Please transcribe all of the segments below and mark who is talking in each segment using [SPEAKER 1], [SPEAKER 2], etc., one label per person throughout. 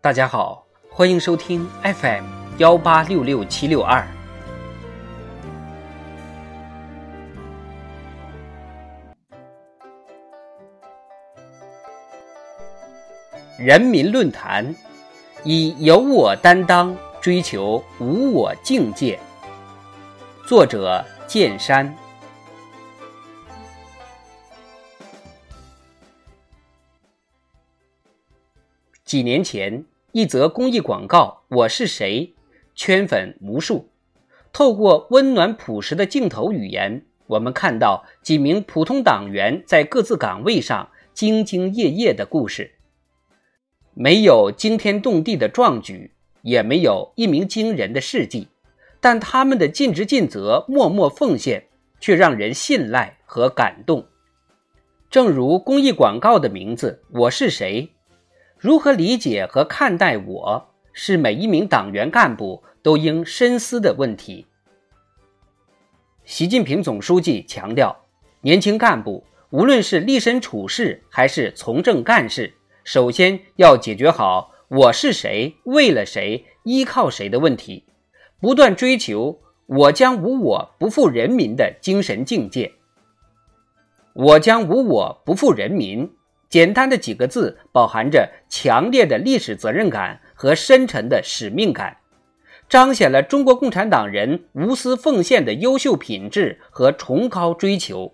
[SPEAKER 1] 大家好，欢迎收听 FM 幺八六六七六二。人民论坛以有我担当，追求无我境界。作者：剑山。几年前。一则公益广告，我是谁？圈粉无数。透过温暖朴实的镜头语言，我们看到几名普通党员在各自岗位上兢兢业业的故事。没有惊天动地的壮举，也没有一鸣惊人的事迹，但他们的尽职尽责、默默奉献，却让人信赖和感动。正如公益广告的名字“我是谁”。如何理解和看待我是每一名党员干部都应深思的问题。习近平总书记强调，年轻干部无论是立身处世还是从政干事，首先要解决好“我是谁、为了谁、依靠谁”的问题，不断追求“我将无我、不负人民”的精神境界。我将无我、不负人民。简单的几个字，饱含着强烈的历史责任感和深沉的使命感，彰显了中国共产党人无私奉献的优秀品质和崇高追求。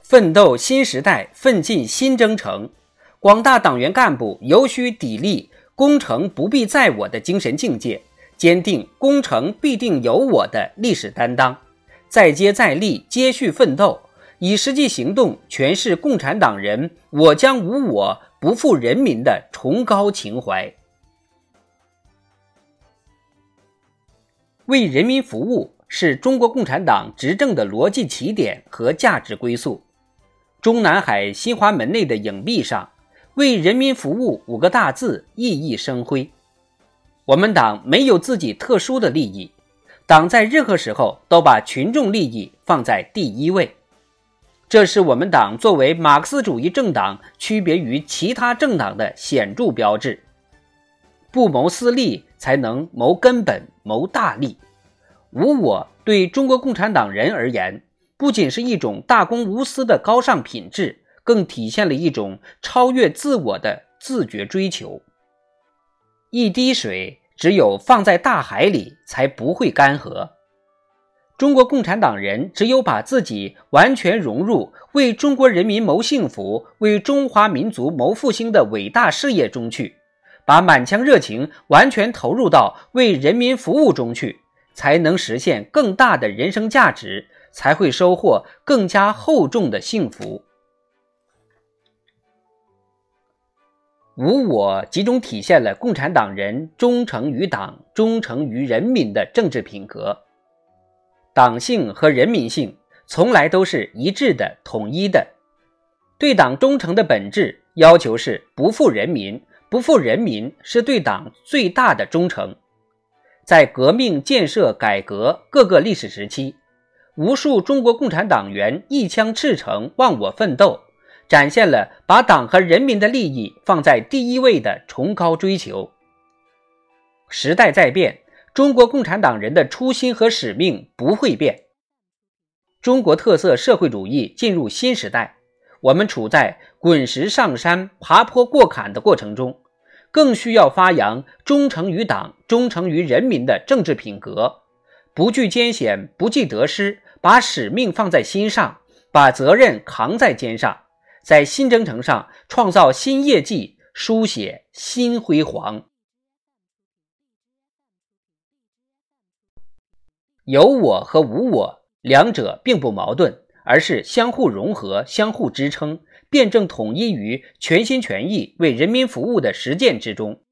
[SPEAKER 1] 奋斗新时代，奋进新征程，广大党员干部尤需砥砺“功成不必在我”的精神境界，坚定“功成必定有我”的历史担当，再接再厉，接续奋斗。以实际行动诠释共产党人“我将无我，不负人民”的崇高情怀。为人民服务是中国共产党执政的逻辑起点和价值归宿。中南海新华门内的影壁上，“为人民服务”五个大字熠熠生辉。我们党没有自己特殊的利益，党在任何时候都把群众利益放在第一位。这是我们党作为马克思主义政党区别于其他政党的显著标志。不谋私利，才能谋根本、谋大利。无我对中国共产党人而言，不仅是一种大公无私的高尚品质，更体现了一种超越自我的自觉追求。一滴水，只有放在大海里，才不会干涸。中国共产党人只有把自己完全融入为中国人民谋幸福、为中华民族谋复兴的伟大事业中去，把满腔热情完全投入到为人民服务中去，才能实现更大的人生价值，才会收获更加厚重的幸福。无我，集中体现了共产党人忠诚于党、忠诚于人民的政治品格。党性和人民性从来都是一致的、统一的。对党忠诚的本质要求是不负人民，不负人民是对党最大的忠诚。在革命、建设、改革各个历史时期，无数中国共产党员一腔赤诚、忘我奋斗，展现了把党和人民的利益放在第一位的崇高追求。时代在变。中国共产党人的初心和使命不会变。中国特色社会主义进入新时代，我们处在滚石上山、爬坡过坎的过程中，更需要发扬忠诚于党、忠诚于人民的政治品格，不惧艰险，不计得失，把使命放在心上，把责任扛在肩上，在新征程上创造新业绩，书写新辉煌。有我和无我两者并不矛盾，而是相互融合、相互支撑，辩证统一于全心全意为人民服务的实践之中。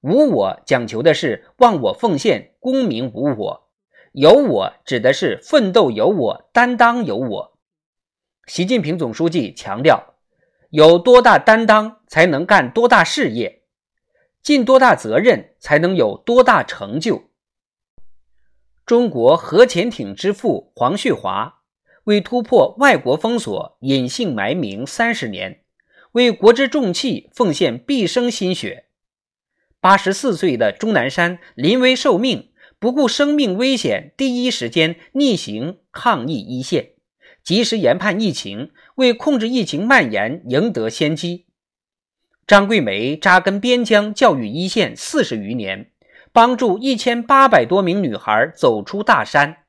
[SPEAKER 1] 无我讲求的是忘我奉献、功名无我；有我指的是奋斗有我、担当有我。习近平总书记强调，有多大担当，才能干多大事业；尽多大责任，才能有多大成就。中国核潜艇之父黄旭华为突破外国封锁，隐姓埋名三十年，为国之重器奉献毕生心血。八十四岁的钟南山临危受命，不顾生命危险，第一时间逆行抗疫一线，及时研判疫情，为控制疫情蔓延赢得先机。张桂梅扎根边疆教育一线四十余年，帮助一千八百多名女孩走出大山。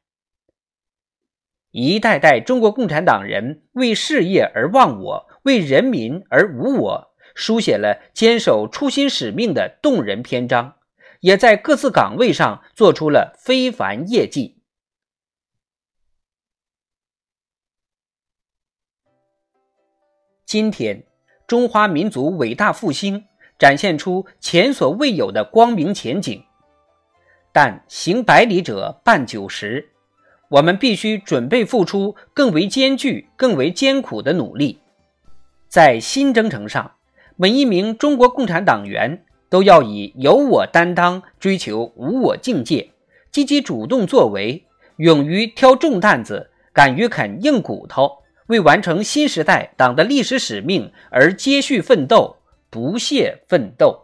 [SPEAKER 1] 一代代中国共产党人为事业而忘我，为人民而无我。书写了坚守初心使命的动人篇章，也在各自岗位上做出了非凡业绩。今天，中华民族伟大复兴展现出前所未有的光明前景，但行百里者半九十，我们必须准备付出更为艰巨、更为艰苦的努力，在新征程上。每一名中国共产党员都要以有我担当，追求无我境界，积极主动作为，勇于挑重担子，敢于啃硬骨头，为完成新时代党的历史使命而接续奋斗，不懈奋斗。